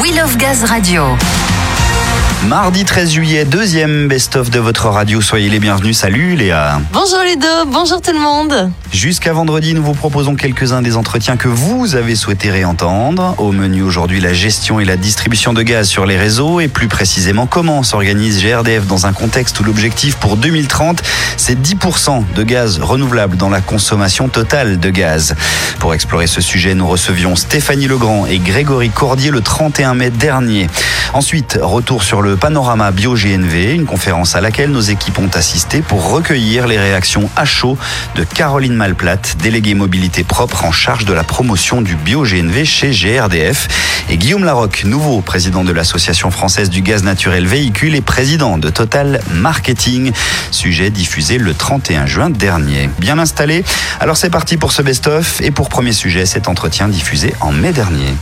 We Love Gaz Radio. Mardi 13 juillet, deuxième best-of de votre radio. Soyez les bienvenus. Salut Léa. Bonjour les deux, bonjour tout le monde. Jusqu'à vendredi, nous vous proposons quelques-uns des entretiens que vous avez souhaité réentendre. Au menu aujourd'hui, la gestion et la distribution de gaz sur les réseaux et plus précisément comment s'organise GRDF dans un contexte où l'objectif pour 2030, c'est 10% de gaz renouvelable dans la consommation totale de gaz. Pour explorer ce sujet, nous recevions Stéphanie Legrand et Grégory Cordier le 31 mai dernier. Ensuite, retour sur le panorama Bio-GNV, une conférence à laquelle nos équipes ont assisté pour recueillir les réactions à chaud de Caroline Malplate, déléguée mobilité propre en charge de la promotion du Bio-GNV chez GRDF, et Guillaume Larocque, nouveau président de l'Association française du gaz naturel véhicule et président de Total Marketing, sujet diffusé le 31 juin dernier. Bien installé Alors c'est parti pour ce best-of et pour premier sujet, cet entretien diffusé en mai dernier.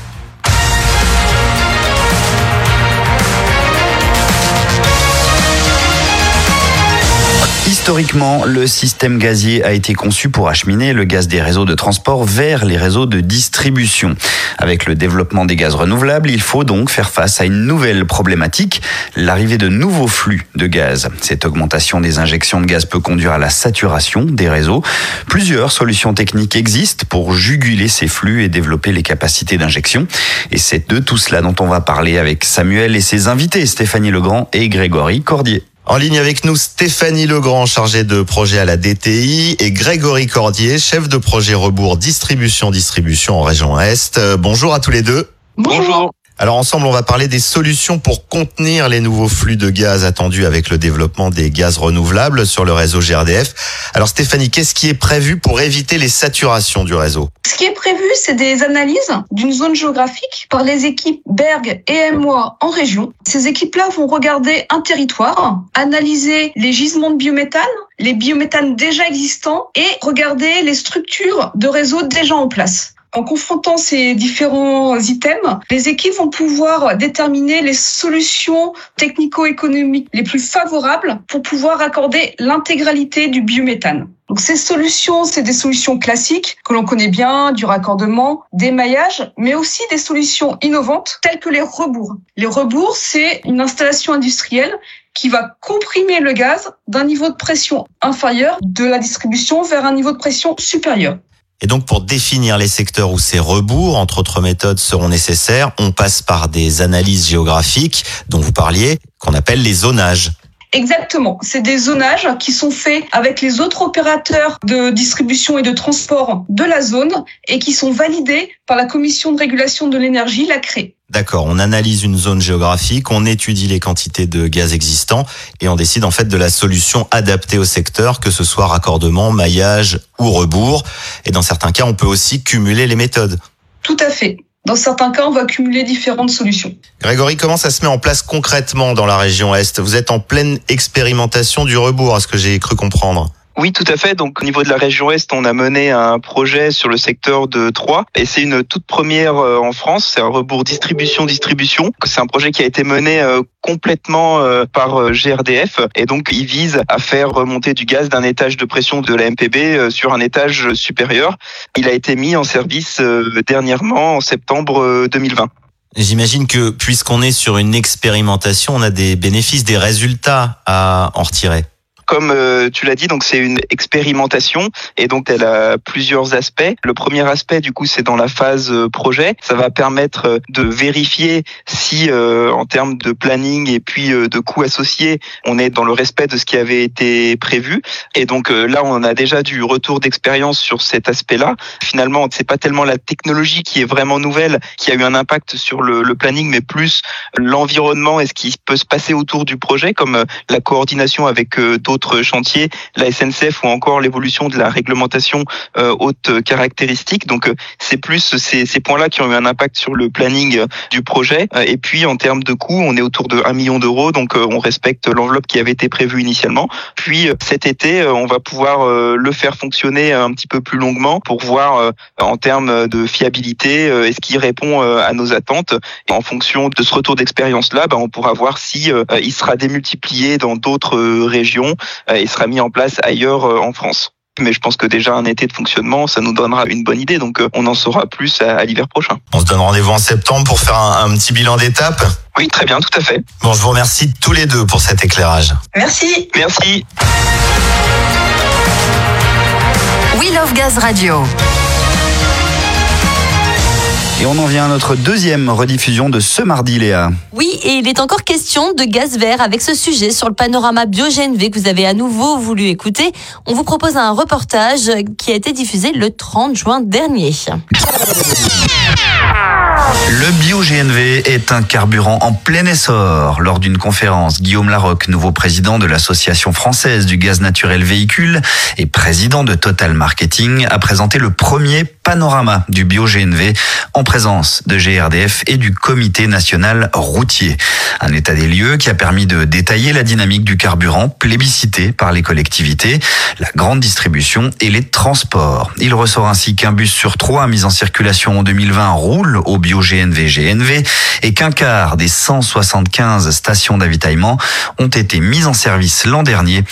Historiquement, le système gazier a été conçu pour acheminer le gaz des réseaux de transport vers les réseaux de distribution. Avec le développement des gaz renouvelables, il faut donc faire face à une nouvelle problématique, l'arrivée de nouveaux flux de gaz. Cette augmentation des injections de gaz peut conduire à la saturation des réseaux. Plusieurs solutions techniques existent pour juguler ces flux et développer les capacités d'injection. Et c'est de tout cela dont on va parler avec Samuel et ses invités, Stéphanie Legrand et Grégory Cordier. En ligne avec nous, Stéphanie Legrand, chargée de projet à la DTI, et Grégory Cordier, chef de projet rebours distribution-distribution en région Est. Euh, bonjour à tous les deux. Bonjour. Alors ensemble, on va parler des solutions pour contenir les nouveaux flux de gaz attendus avec le développement des gaz renouvelables sur le réseau GRDF. Alors Stéphanie, qu'est-ce qui est prévu pour éviter les saturations du réseau? Ce qui est prévu, c'est des analyses d'une zone géographique par les équipes Berg et MOA en région. Ces équipes-là vont regarder un territoire, analyser les gisements de biométhane, les biométhanes déjà existants et regarder les structures de réseau déjà en place. En confrontant ces différents items, les équipes vont pouvoir déterminer les solutions technico-économiques les plus favorables pour pouvoir accorder l'intégralité du biométhane. Donc ces solutions, c'est des solutions classiques que l'on connaît bien, du raccordement, des maillages, mais aussi des solutions innovantes telles que les rebours. Les rebours, c'est une installation industrielle qui va comprimer le gaz d'un niveau de pression inférieur de la distribution vers un niveau de pression supérieur. Et donc pour définir les secteurs où ces rebours, entre autres méthodes, seront nécessaires, on passe par des analyses géographiques dont vous parliez, qu'on appelle les zonages. Exactement. C'est des zonages qui sont faits avec les autres opérateurs de distribution et de transport de la zone et qui sont validés par la Commission de régulation de l'énergie, la CRE. D'accord, on analyse une zone géographique, on étudie les quantités de gaz existants et on décide en fait de la solution adaptée au secteur, que ce soit raccordement, maillage ou rebours. Et dans certains cas, on peut aussi cumuler les méthodes. Tout à fait. Dans certains cas, on va cumuler différentes solutions. Grégory, comment ça se met en place concrètement dans la région Est? Vous êtes en pleine expérimentation du rebours, à ce que j'ai cru comprendre. Oui, tout à fait. Donc, au niveau de la région Est, on a mené un projet sur le secteur de Troyes et c'est une toute première euh, en France. C'est un rebours distribution-distribution. C'est un projet qui a été mené euh, complètement euh, par GRDF et donc il vise à faire remonter du gaz d'un étage de pression de la MPB sur un étage supérieur. Il a été mis en service dernièrement en septembre 2020. J'imagine que puisqu'on est sur une expérimentation, on a des bénéfices, des résultats à en retirer comme euh, tu l'as dit, donc c'est une expérimentation et donc elle a plusieurs aspects. Le premier aspect, du coup, c'est dans la phase euh, projet. Ça va permettre euh, de vérifier si, en termes de planning et puis de coûts associés, on est dans le respect de ce qui avait été prévu. Et donc là, on a déjà du retour d'expérience sur cet aspect-là. Finalement, c'est pas tellement la technologie qui est vraiment nouvelle, qui a eu un impact sur le, le planning, mais plus l'environnement et ce qui peut se passer autour du projet, comme la coordination avec d'autres chantiers, la SNCF ou encore l'évolution de la réglementation euh, haute caractéristique. Donc euh, c'est plus ces, ces points-là qui ont eu un impact sur le planning euh, du projet. Et puis en termes de coûts, on est autour de 1 million d'euros, donc on respecte l'enveloppe qui avait été prévue initialement. Puis cet été, on va pouvoir le faire fonctionner un petit peu plus longuement pour voir en termes de fiabilité est-ce qu'il répond à nos attentes. Et en fonction de ce retour d'expérience-là, ben, on pourra voir si il sera démultiplié dans d'autres régions il sera mis en place ailleurs euh, en France. mais je pense que déjà un été de fonctionnement, ça nous donnera une bonne idée. Donc on en saura plus à, l'hiver prochain. On se donne rendez-vous en septembre pour faire un, un petit bilan d'étape. Oui, très bien, tout à fait. Bon, je vous remercie tous les deux pour cet éclairage. Merci. Merci. We Love Gaz Radio. Et on en vient à notre deuxième rediffusion de ce mardi, Léa. Oui, et il est encore question de gaz vert avec ce sujet sur le panorama BioGNV que vous avez à nouveau voulu écouter. On vous propose un reportage qui a été diffusé le 30 juin dernier. Le bio-GNV est un carburant en plein essor. Lors d'une conférence, Guillaume Larocque, nouveau président de l'Association française du gaz naturel véhicule et président de Total Marketing, a présenté le premier panorama du bio-GNV en présence de GRDF et du Comité national routier. Un état des lieux qui a permis de détailler la dynamique du carburant plébiscité par les collectivités, la grande distribution et les transports. Il ressort ainsi qu'un bus sur trois mis en circulation en 2020 roule au bio-GNV GNV et qu'un quart des 175 stations d'avitaillement ont été mises en service l'an dernier.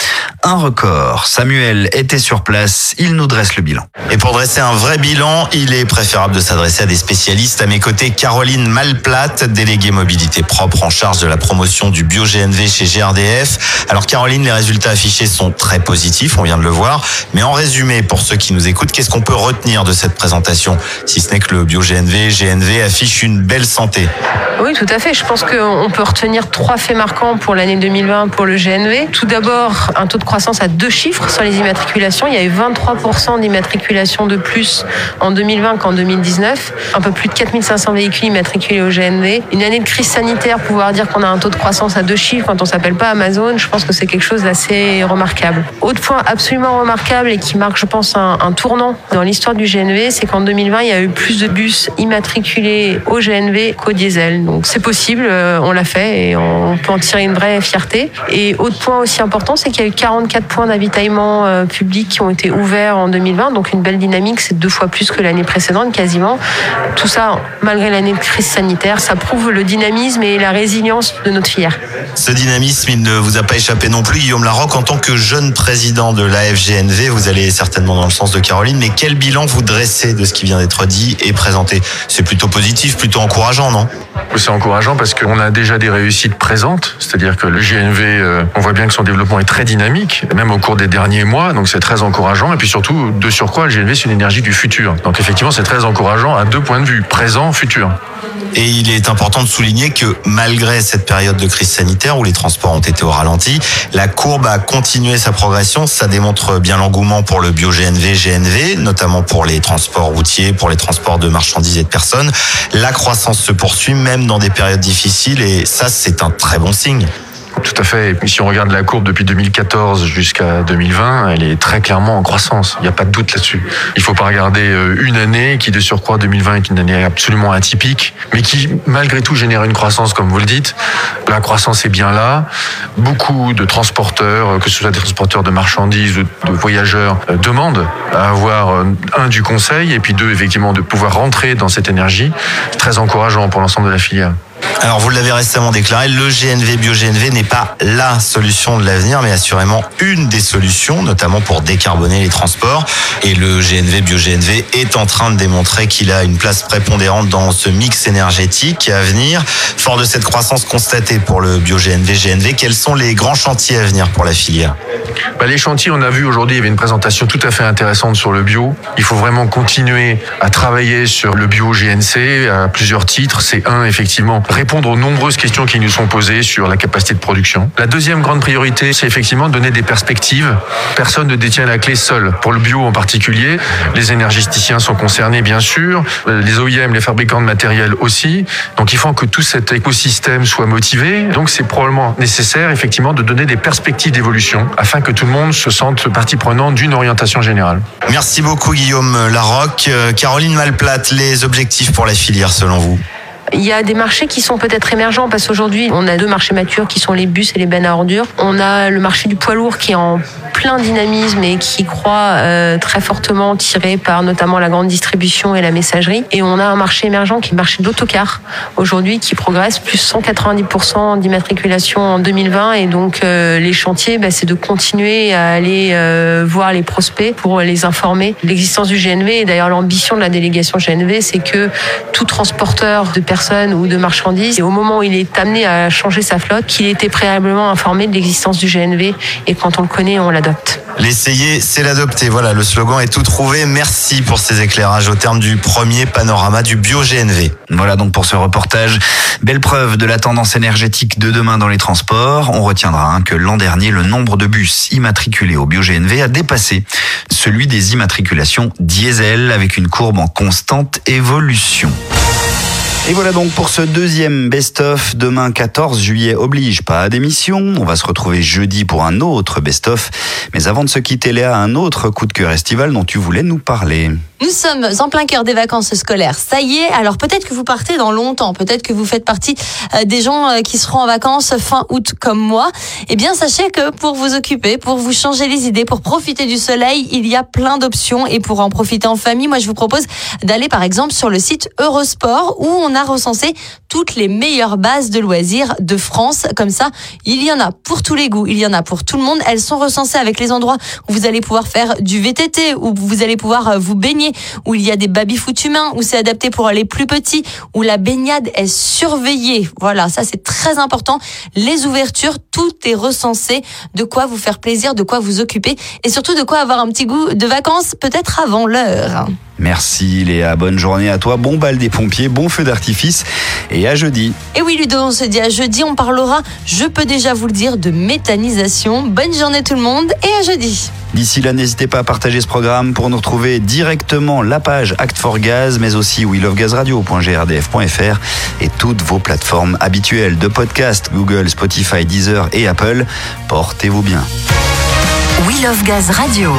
Un record. Samuel était sur place, il nous dresse le bilan. Et pour dresser un vrai bilan, il est préférable de s'adresser à des spécialistes. À mes côtés, Caroline Malplate, déléguée mobilité propre en charge de la promotion du bio-GNV chez GRDF. Alors Caroline, les résultats affichés sont très positifs, on vient de le voir. Mais en résumé, pour ceux qui nous écoutent, qu'est-ce qu'on peut retenir de cette présentation Si ce n'est que le bio-GNV, GNV affiche une belle santé. Oui, tout à fait. Je pense qu'on peut retenir trois faits marquants pour l'année 2020 pour le GNV. Tout d'abord, un taux de croissance à deux chiffres sur les immatriculations. Il y a eu 23% d'immatriculations de plus en 2020 qu'en 2019. Un peu plus de 4500 véhicules immatriculés au GNV. Une année de crise sanitaire, pouvoir dire qu'on a un taux de croissance à deux chiffres quand on s'appelle pas Amazon, je pense que c'est quelque chose d'assez remarquable. Autre point absolument remarquable et qui marque, je pense, un, un tournant dans l'histoire du GNV, c'est qu'en 2020, il y a eu plus de bus immatriculés au GNV qu'au diesel. Donc c'est possible, euh, on l'a fait et on peut en tirer une vraie fierté. Et autre point aussi important, c'est qu'il y a eu 44 points d'avitaillement euh, public qui ont été ouverts en 2020, donc une belle dynamique, c'est deux fois plus que l'année précédente quasiment. Tout ça, malgré l'année de crise sanitaire, ça prouve le dynamisme et la résilience de notre filière. Ce dynamisme, il ne vous a pas échappé non plus, Guillaume Larocque. En tant que jeune président de l'AFGNV, vous allez certainement dans le sens de Caroline, mais quel bilan vous dressez de ce qui vient d'être dit et présenté? C'est plutôt positif, plutôt encourageant, non? C'est encourageant parce qu'on a déjà des réussites présentes, c'est-à-dire que le GNV, euh, on voit bien que son développement est très dynamique, même au cours des derniers mois, donc c'est très encourageant. Et puis surtout, de surcroît, le GNV, c'est une énergie du futur. Donc effectivement, c'est très encourageant à deux points de vue, présent, futur. Et il est important de souligner que malgré cette période de crise sanitaire où les transports ont été au ralenti, la courbe a continué sa progression. Ça démontre bien l'engouement pour le bio-GNV, GNV, notamment pour les transports routiers, pour les transports de marchandises et de personnes. La croissance se poursuit même dans des périodes difficiles et ça, c'est un très bon signe. Tout à fait. Et si on regarde la courbe depuis 2014 jusqu'à 2020, elle est très clairement en croissance. Il n'y a pas de doute là-dessus. Il ne faut pas regarder euh, une année qui, de surcroît, 2020 est une année absolument atypique, mais qui, malgré tout, génère une croissance, comme vous le dites. La croissance est bien là. Beaucoup de transporteurs, que ce soit des transporteurs de marchandises ou de voyageurs, euh, demandent à avoir, euh, un, du conseil, et puis deux, effectivement, de pouvoir rentrer dans cette énergie. C'est très encourageant pour l'ensemble de la filière. Alors vous l'avez récemment déclaré, le GNV BioGNV n'est pas la solution de l'avenir, mais assurément une des solutions, notamment pour décarboner les transports. Et le GNV BioGNV est en train de démontrer qu'il a une place prépondérante dans ce mix énergétique à venir. Fort de cette croissance constatée pour le BioGNV GNV, quels sont les grands chantiers à venir pour la filière? Bah, Les chantiers, on a vu aujourd'hui, il y avait une présentation tout à fait intéressante sur le bio. Il faut vraiment continuer à travailler sur le bio GNC à plusieurs titres. C'est un, effectivement, répondre aux nombreuses questions qui nous sont posées sur la capacité de production. La deuxième grande priorité, c'est effectivement donner des perspectives. Personne ne détient la clé seul. Pour le bio en particulier, les énergéticiens sont concernés bien sûr, les OIM, les fabricants de matériel aussi. Donc il faut que tout cet écosystème soit motivé. Donc c'est probablement nécessaire effectivement de donner des perspectives d'évolution afin que tout le monde se sente partie prenante d'une orientation générale. Merci beaucoup Guillaume Larocque. Euh, Caroline Malplate, les objectifs pour la filière selon vous? Il y a des marchés qui sont peut-être émergents parce qu'aujourd'hui, on a deux marchés matures qui sont les bus et les bennes à ordures. On a le marché du poids lourd qui est en plein dynamisme et qui croît euh, très fortement, tiré par notamment la grande distribution et la messagerie. Et on a un marché émergent qui est le marché de l'autocar aujourd'hui qui progresse plus 190% d'immatriculation en 2020. Et donc euh, les chantiers, bah, c'est de continuer à aller euh, voir les prospects pour les informer l'existence du GNV. Et d'ailleurs l'ambition de la délégation GNV, c'est que tout transporteur de personnes ou de marchandises, et au moment où il est amené à changer sa flotte, qu'il ait été préalablement informé de l'existence du GNV. Et quand on le connaît, on l'adopte. L'essayer, c'est l'adopter. Voilà, le slogan est tout trouvé. Merci pour ces éclairages au terme du premier panorama du bio-GNV. Voilà donc pour ce reportage. Belle preuve de la tendance énergétique de demain dans les transports. On retiendra hein, que l'an dernier, le nombre de bus immatriculés au bio-GNV a dépassé celui des immatriculations diesel avec une courbe en constante évolution. Et voilà donc pour ce deuxième best-of. Demain 14 juillet oblige pas d'émission. On va se retrouver jeudi pour un autre best-of. Mais avant de se quitter Léa, un autre coup de cœur estival dont tu voulais nous parler. Nous sommes en plein cœur des vacances scolaires. Ça y est, alors peut-être que vous partez dans longtemps, peut-être que vous faites partie euh, des gens euh, qui seront en vacances fin août comme moi. Eh bien, sachez que pour vous occuper, pour vous changer les idées, pour profiter du soleil, il y a plein d'options et pour en profiter en famille, moi je vous propose d'aller par exemple sur le site Eurosport où on a recensé toutes les meilleures bases de loisirs de France. Comme ça, il y en a pour tous les goûts, il y en a pour tout le monde. Elles sont recensées avec les endroits où vous allez pouvoir faire du VTT, où vous allez pouvoir euh, vous baigner où il y a des baby-foot humains, où c'est adapté pour les plus petits, où la baignade est surveillée. Voilà, ça c'est très important. Les ouvertures, tout est recensé, de quoi vous faire plaisir, de quoi vous occuper, et surtout de quoi avoir un petit goût de vacances, peut-être avant l'heure. Merci Léa, bonne journée à toi, bon bal des pompiers, bon feu d'artifice et à jeudi. Et oui Ludo, on se dit à jeudi, on parlera, je peux déjà vous le dire, de méthanisation. Bonne journée tout le monde et à jeudi. D'ici là, n'hésitez pas à partager ce programme pour nous retrouver directement la page Act for Gaz, mais aussi WeLoveGazRadio.grdf.fr et toutes vos plateformes habituelles de podcast, Google, Spotify, Deezer et Apple. Portez-vous bien. We Love Gaz Radio.